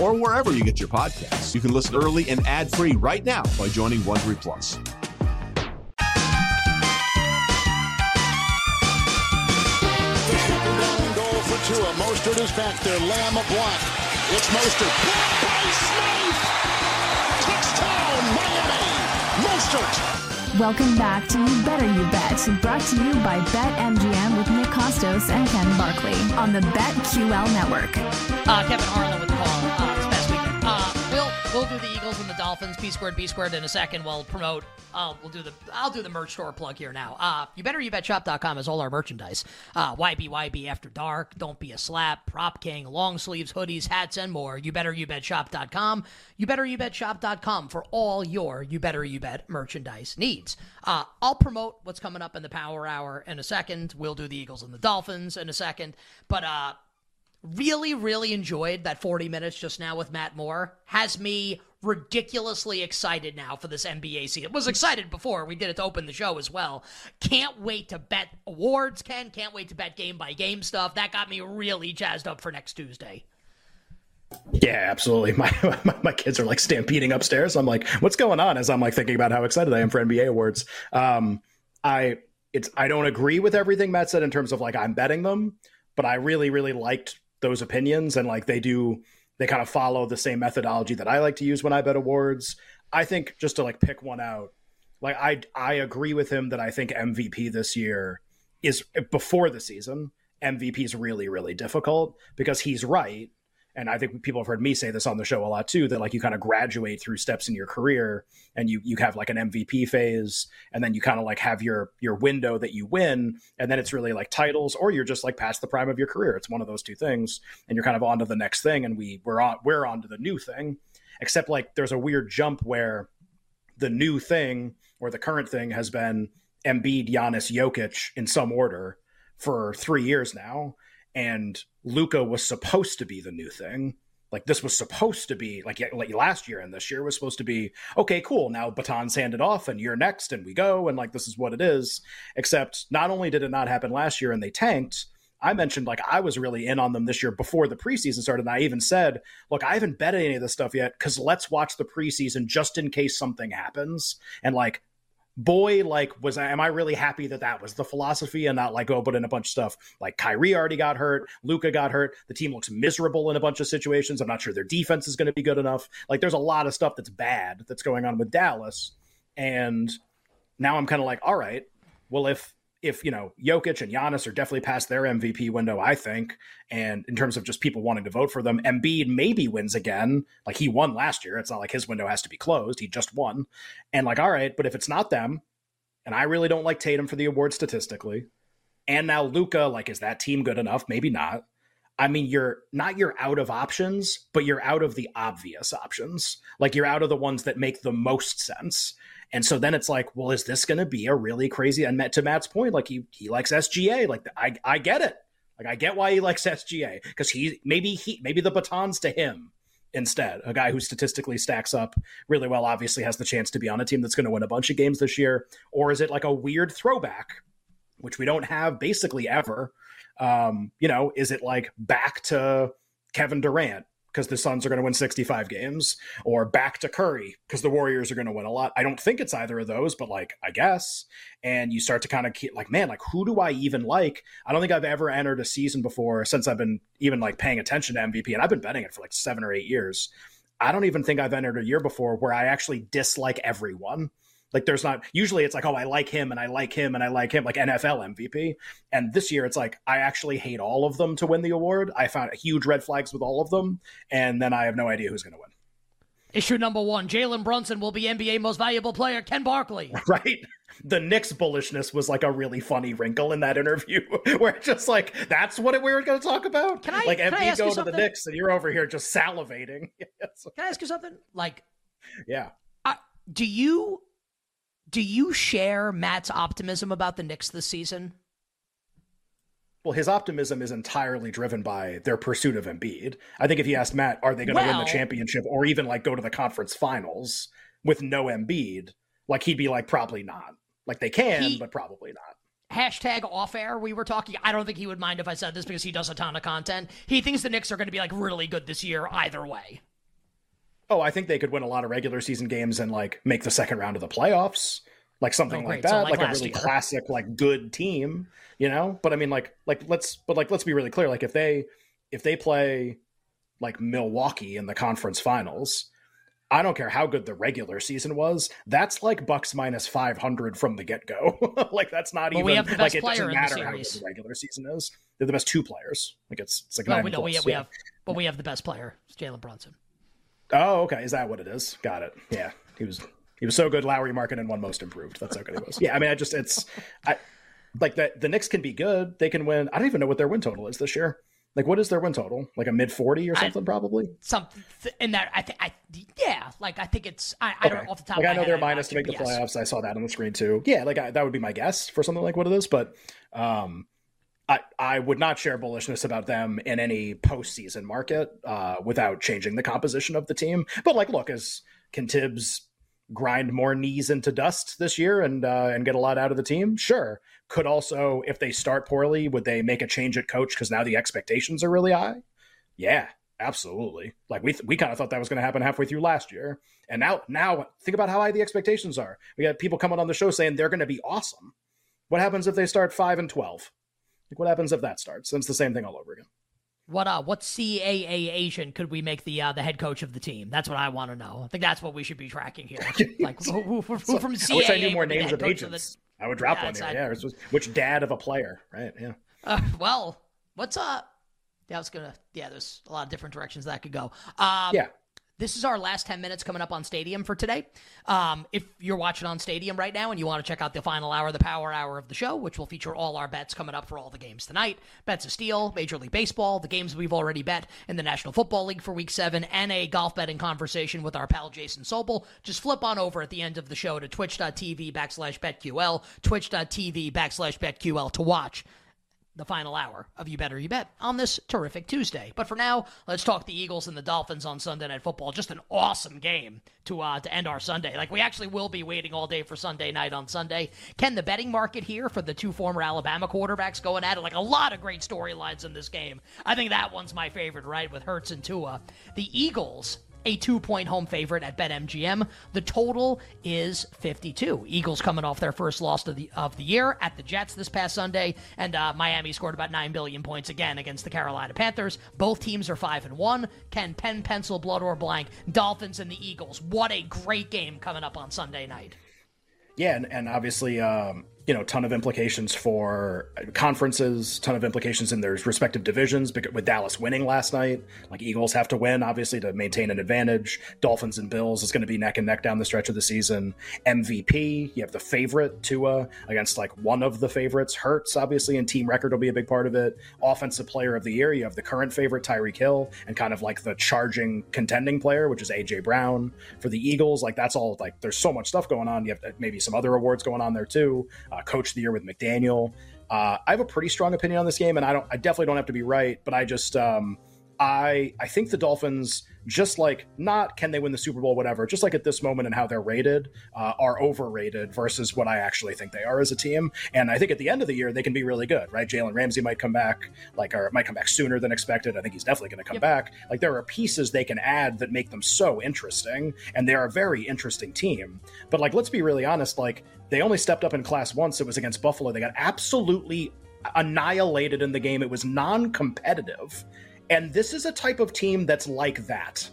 or wherever you get your podcasts. You can listen early and ad-free right now by joining Wondery Plus. Goal for Tua. Mostert is back there. Lamb a block. It's Mostert. Blocked by Smith. Touchdown, Miami. Mostert. Welcome back to You Better You Bet, brought to you by BetMGM with Nick Kostos and Ken Barkley on the BetQL network. Uh, Kevin Harlan with the call uh, we'll do the Eagles and the Dolphins, P squared, B squared in a second. We'll promote. Uh, we'll do the. I'll do the merch store plug here now. Uh, you better you bet shop.com has all our merchandise. Uh, YBYB After Dark, Don't Be a Slap, Prop King, long sleeves, hoodies, hats, and more. You better you bet shop.com. You better you bet shop.com for all your you better you bet merchandise needs. Uh, I'll promote what's coming up in the Power Hour in a second. We'll do the Eagles and the Dolphins in a second, but uh really, really enjoyed that 40 minutes just now with Matt Moore. Has me ridiculously excited now for this NBA season. Was excited before. We did it to open the show as well. Can't wait to bet awards, Ken. Can't wait to bet game by game stuff. That got me really jazzed up for next Tuesday. Yeah, absolutely. My, my, my kids are like stampeding upstairs. I'm like, what's going on? As I'm like thinking about how excited I am for NBA awards. Um, I it's I don't agree with everything Matt said in terms of like I'm betting them, but I really really liked those opinions and like they do they kind of follow the same methodology that I like to use when I bet awards. I think just to like pick one out, like I I agree with him that I think MVP this year is before the season. MVP is really really difficult because he's right and I think people have heard me say this on the show a lot too that like you kind of graduate through steps in your career and you you have like an MVP phase and then you kind of like have your your window that you win and then it's really like titles or you're just like past the prime of your career. It's one of those two things and you're kind of on to the next thing and we we're on we're on to the new thing. Except like there's a weird jump where the new thing or the current thing has been Embiid, Giannis, Jokic in some order for 3 years now. And Luka was supposed to be the new thing. Like this was supposed to be like, like last year and this year was supposed to be okay, cool. Now baton's handed off and you're next and we go and like this is what it is. Except not only did it not happen last year and they tanked, I mentioned like I was really in on them this year before the preseason started. And I even said, look, I haven't bet any of this stuff yet because let's watch the preseason just in case something happens. And like boy, like, was am I really happy that that was the philosophy and not like, oh, but in a bunch of stuff like Kyrie already got hurt, Luka got hurt, the team looks miserable in a bunch of situations. I'm not sure their defense is going to be good enough. Like, there's a lot of stuff that's bad that's going on with Dallas, and now I'm kind of like, all right, well, if if you know Jokic and Giannis are definitely past their MVP window, I think, and in terms of just people wanting to vote for them, Embiid maybe wins again. Like he won last year. It's not like his window has to be closed. He just won, and like all right, but if it's not them, and I really don't like Tatum for the award statistically, and now Luka, like is that team good enough? Maybe not. I mean, you're not you're out of options, but you're out of the obvious options. Like you're out of the ones that make the most sense. And so then it's like, well, is this going to be a really crazy? And to Matt's point, like he he likes SGA. Like I I get it. Like I get why he likes SGA because he maybe he maybe the batons to him instead. A guy who statistically stacks up really well, obviously has the chance to be on a team that's going to win a bunch of games this year. Or is it like a weird throwback, which we don't have basically ever? Um, you know, is it like back to Kevin Durant? Because the Suns are going to win 65 games, or back to Curry because the Warriors are going to win a lot. I don't think it's either of those, but like, I guess. And you start to kind of keep like, man, like, who do I even like? I don't think I've ever entered a season before since I've been even like paying attention to MVP, and I've been betting it for like seven or eight years. I don't even think I've entered a year before where I actually dislike everyone. Like there's not usually it's like, oh, I like him and I like him and I like him, like NFL MVP. And this year it's like I actually hate all of them to win the award. I found huge red flags with all of them, and then I have no idea who's gonna win. Issue number one: Jalen Brunson will be NBA Most Valuable Player. Ken Barkley. Right. The Knicks bullishness was like a really funny wrinkle in that interview, where it's just like that's what we were going to talk about. Can I like can I ask going you to the something? Knicks and you're over here just salivating? Can I ask you something? Like, yeah. I, do you do you share Matt's optimism about the Knicks this season? Well, his optimism is entirely driven by their pursuit of Embiid. I think if you asked Matt, are they going to win the championship or even like go to the conference finals with no Embiid, like he'd be like probably not. Like they can, He- but probably not. Hashtag off air. We were talking. I don't think he would mind if I said this because he does a ton of content. He thinks the Knicks are going to be like really good this year either way. Oh, I think they could win a lot of regular season games and like make the second round of the playoffs, like something Oh, like great. So, that, like like, a really year. classic, like good team, you know. But I mean, like, like let's, but like let's be really clear. Like if they, if they play like Milwaukee in the conference finals, I don't care how good the regular season was. That's like Bucks minus five hundred from the get go. like that's not Well, even we have like it doesn't matter how good the regular season is. They're the best two players. Like it's it's like No, we, no, we, close. we Yeah. have, but we have the best player, Jalen Brunson. Oh, okay. Is that what it is? Got it. Yeah, he was he was so good. Lowry market and one most improved. That's how good he was. Yeah, I mean, I just it's I like that. The Knicks can be good. They can win. I don't even know what their win total is this year. Like, what is their win total? Like a mid forty or something, probably. Something in that I think I yeah, like I think it's I, I don't Okay. off the top. Like I know head, they're minus to make the playoffs. I saw that on the screen too. Yeah, like I, that would be my guess for something like what it is. But um, I I would not share bullishness about them in any postseason market uh, without changing the composition of the team. But like, look, as can Thibs grind more knees into dust this year and uh, and get a lot out of the team? Sure. Could also, if they start poorly, would they make a change at coach because now the expectations are really high? Yeah, absolutely. Like we we kind of thought that was going to happen halfway through last year, and now now think about how high the expectations are. We got people coming on the show saying they're going to be awesome. What happens if they start five and twelve? Like what happens if that starts? Then it's the same thing all over again. What uh what CAA Asian could we make the uh, the head coach of the team? That's what I want to know. I think that's what we should be tracking here. Like who, who, who, who from CAA? I wish I knew more the names of coach the- agents. I would drop Yeah, one here. Yeah, just- which dad of a player, right? Yeah. Uh, well, what's up? Yeah, I was gonna. Yeah, there's a lot of different directions that could go. Um, Yeah. This is our last 10 minutes coming up on Stadium for today. Um, if you're watching on Stadium right now and you want to check out the final hour, the power hour of the show, which will feature all our bets coming up for all the games tonight bets of steel, Major League Baseball, the games we've already bet in the National Football League for week seven, and a golf betting conversation with our pal Jason Sobel. Just flip on over at the end of the show to twitch.tv backslash betql, twitch.tv backslash betql to watch the final hour of You Better You Bet on this terrific Tuesday. But for now, let's talk the Eagles and the Dolphins on Sunday Night Football. Just an awesome game to uh, to end our Sunday. Like we actually will be waiting all day for Sunday night on Sunday. Can the betting market here for the two former Alabama quarterbacks going at it? Like a lot of great storylines in this game. I think that one's my favorite, right? With Hurts and Tua. The Eagles a two point home favorite at BetMGM. The total is 52. Eagles coming off their first loss of the, of the year at the Jets this past Sunday, and uh, Miami scored about 9 billion points again against the Carolina Panthers. Both teams are 5 and 1. Can pen, pencil, blood, or blank. Dolphins and the Eagles. What a great game coming up on Sunday night. Yeah, and, and obviously, um, you know, ton of implications for conferences, ton of implications in their respective divisions. With Dallas winning last night, like Eagles have to win obviously to maintain an advantage. Dolphins and Bills is going to be neck and neck down the stretch of the season. MVP, you have the favorite Tua against like one of the favorites. Hurts obviously, and team record will be a big part of it. Offensive Player of the Year, you have the current favorite Tyreek Hill, and kind of like the charging contending player, which is AJ Brown for the Eagles. Like that's all like there's so much stuff going on. You have uh, maybe some other awards going on there too uh, Coach of the Year with McDaniel. Uh, I have a pretty strong opinion on this game, and I don't. I definitely don't have to be right, but I just um, I I think the Dolphins just like not can they win the Super Bowl, whatever, just like at this moment and how they're rated, uh, are overrated versus what I actually think they are as a team. And I think at the end of the year, they can be really good, right? Jalen Ramsey might come back, like, or might come back sooner than expected. I think he's definitely going to come yep. back. Like, there are pieces they can add that make them so interesting, and they're a very interesting team. But, like, let's be really honest, like, they only stepped up in class once. It was against Buffalo. They got absolutely annihilated in the game. It was non competitive. And this is a type of team that's like that.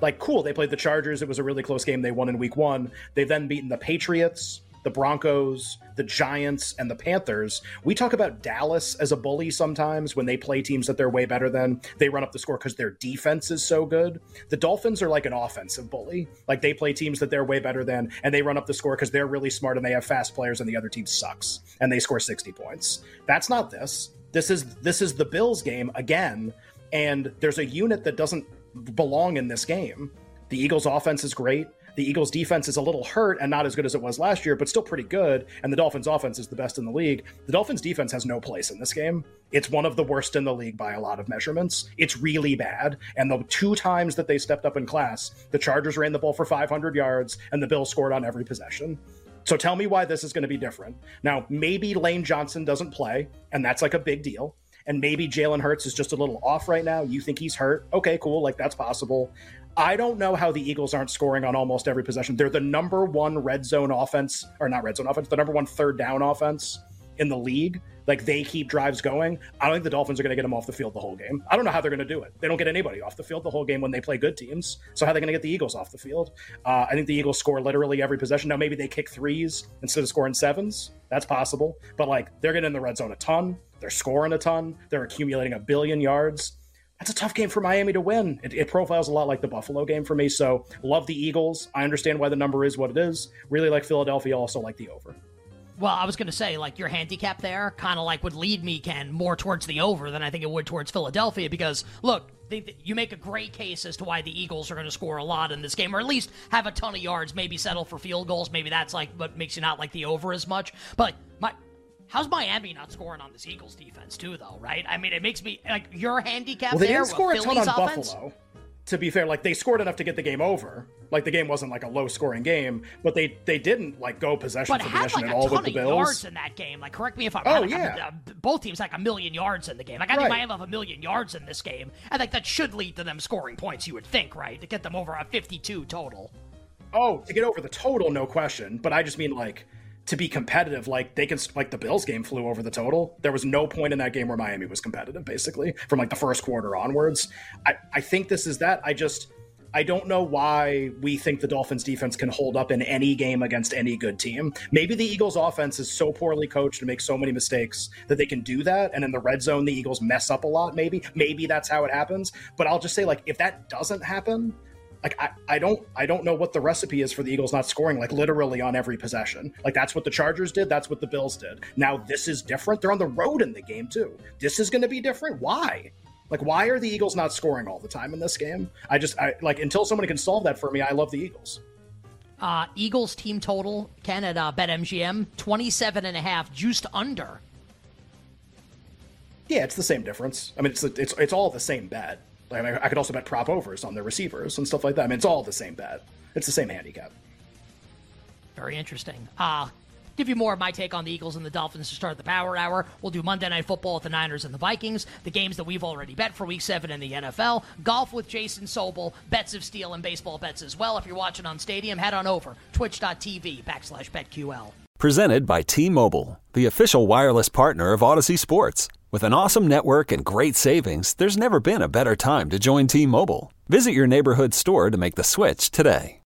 Like, cool, they played the Chargers. It was a really close game. They won in week one. They've then beaten the Patriots, the Broncos, the Giants, and the Panthers. We talk about Dallas as a bully sometimes when they play teams that they're way better than. They run up the score because their defense is so good. The Dolphins are like an offensive bully. Like they play teams that they're way better than, and they run up the score because they're really smart and they have fast players, and the other team sucks and they score 60 points. That's not this. This is this is the Bills game again and there's a unit that doesn't belong in this game. The Eagles' offense is great. The Eagles' defense is a little hurt and not as good as it was last year, but still pretty good. And the Dolphins' offense is the best in the league. The Dolphins' defense has no place in this game. It's one of the worst in the league by a lot of measurements. It's really bad. And the two times that they stepped up in class, the Chargers ran the ball for 500 yards and the Bills scored on every possession. So tell me why this is going to be different. Now, maybe Lane Johnson doesn't play, and that's like a big deal and maybe Jalen Hurts is just a little off right now. You think he's hurt? Okay, cool. Like that's possible. I don't know how the Eagles aren't scoring on almost every possession. They're the number one red zone offense, or not red zone offense, the number one third down offense in the league. Like they keep drives going. I don't think the Dolphins are going to get them off the field the whole game. I don't know how they're going to do it. They don't get anybody off the field the whole game when they play good teams. So how are they going to get the Eagles off the field? Uh, I think the Eagles score literally every possession. Now maybe they kick threes instead of scoring sevens. That's possible. But like they're getting in the red zone a ton. They're scoring a ton. They're accumulating a billion yards. That's a tough game for Miami to win. It, it, profiles a lot like the Buffalo game for me. So love the Eagles. I understand why the number is what it is. Really like Philadelphia. Also like the over. Well, I was going to say, like, your handicap there kind of like would lead me, Ken, more towards the over than I think it would towards Philadelphia because, look, they, you make a great case as to why the Eagles are going to score a lot in this game, or at least have a ton of yards, maybe settle for field goals. Maybe that's like what makes you not like the over as much. But my How's Miami not scoring on this Eagles defense too, though? Right? I mean, it makes me like your handicap well, they there. Didn't score a ton on offense? Buffalo. To be fair, like they scored enough to get the game over. Like the game wasn't like a low scoring game, but they they didn't like go possession but for possession like at all with the Bills. yards in that game. Like correct me if I'm oh wrong. yeah, uh, both teams like a million yards in the game. Like I think right. Miami have a million yards in this game. I think that should lead to them scoring points. You would think, right, to get them over a 52 total. Oh, to get over the total, no question. But I just mean like to be competitive, like they can, like the Bills game flew over the total. There was no point in that game where Miami was competitive, basically, from like the first quarter onwards. I, I think this is that. I just, I don't know why we think the Dolphins defense can hold up in any game against any good team. Maybe the Eagles offense is so poorly coached and makes so many mistakes that they can do that. And in the red zone, the Eagles mess up a lot, maybe. Maybe that's how it happens. But I'll just say, like, if that doesn't happen, like I, I don't I don't know what the recipe is for the Eagles not scoring like literally on every possession. Like that's what the Chargers did, that's what the Bills did. Now this is different. They're on the road in the game too. This is going to be different. Why? Like why are the Eagles not scoring all the time in this game? I just I like until somebody can solve that for me, I love the Eagles. Uh, Eagles team total, Ken at uh, BetMGM, 27 and a half, juiced under. Yeah, it's the same difference. I mean, it's it's it's all the same bet. Like, I, I could also bet prop overs on their receivers and stuff like that. I mean, it's all the same bet. It's the same handicap. Very interesting. Uh, give you more of my take on the Eagles and the Dolphins to start the Power Hour. We'll do Monday Night Football with the Niners and the Vikings, the games that we've already bet for Week 7 in the NFL, golf with Jason Sobel, bets of steel and baseball bets as well. If you're watching on Stadium, head on over, twitch.tv backslash betql. Presented by T-Mobile, the official wireless partner of Audacy Sports. With an awesome network and great savings, there's never been a better time to join T Mobile. Visit your neighborhood store to make the switch today.